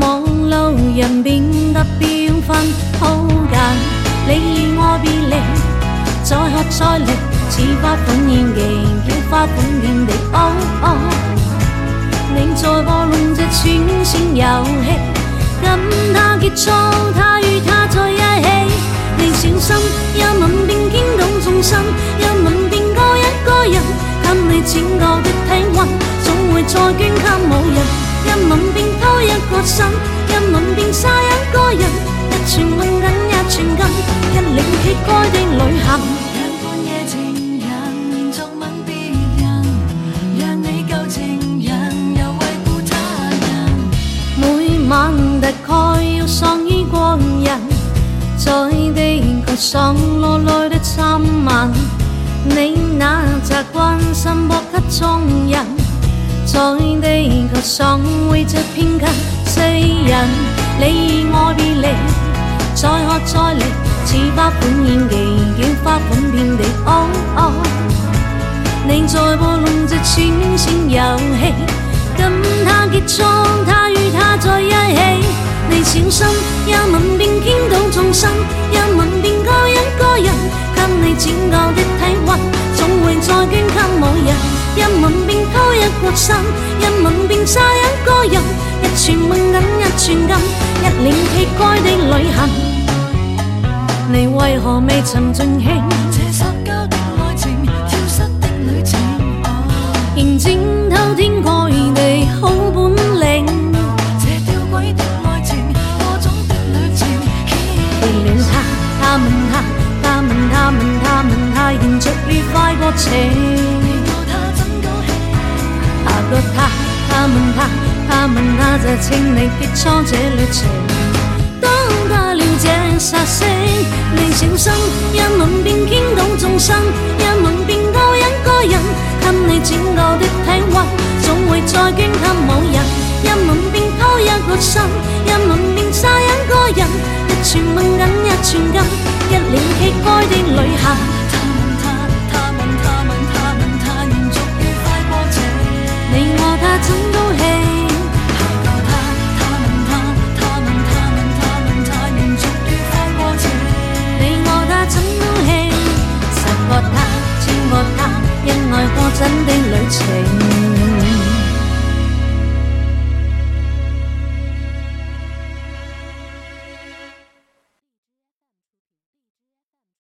網路人變得飆分，好硬，你以我別離，再喝再力，似花款演技，要花款演技，哦哦，你在播弄這串線遊戲，跟他結束，他與他在一起，你小心，一吻便傾倒眾生，一吻便過一個人，貪你淺覺的體温，總會再捐給某人，一吻。心一吻便煞一个人，一寸吻感一寸金，一脸乞丐的旅行，让半夜情人延续吻别人，让你旧情人又维护他人。每晚大概要丧于过人，在地球上落来的亲吻，你那习惯心博得众人，在地球上会着偏近。人，你以我變力，再喝再力，似花款演技，要花款遍地。哦哦，你在播弄着閃閃遊戲，跟他結束，他與他在一起。你小心，一吻便傾倒眾生，一吻便勾引個人，給你剪舊的體温，總會再捐給某人。一吻便偷一個心，一吻便殺一個人。一串问银，一串金，一脸奇怪的旅行。你为何未曾尽兴？这塑胶的爱情，跳失的旅程，仍展偷天盖地好本领。这吊诡的爱情，播种的旅程。他问她，他问他，他问她，问她问他，延续愉快过程。你个他，高兴？他问她，他问她。这请你别闯这旅程，当他了这杀星，你小心，一吻便牵动众生，一吻便偷一个人，给你整个的体温，总会再捐给某人，一吻便偷一个心，一吻便杀一个人，一寸吻感一寸金。我真的旅程。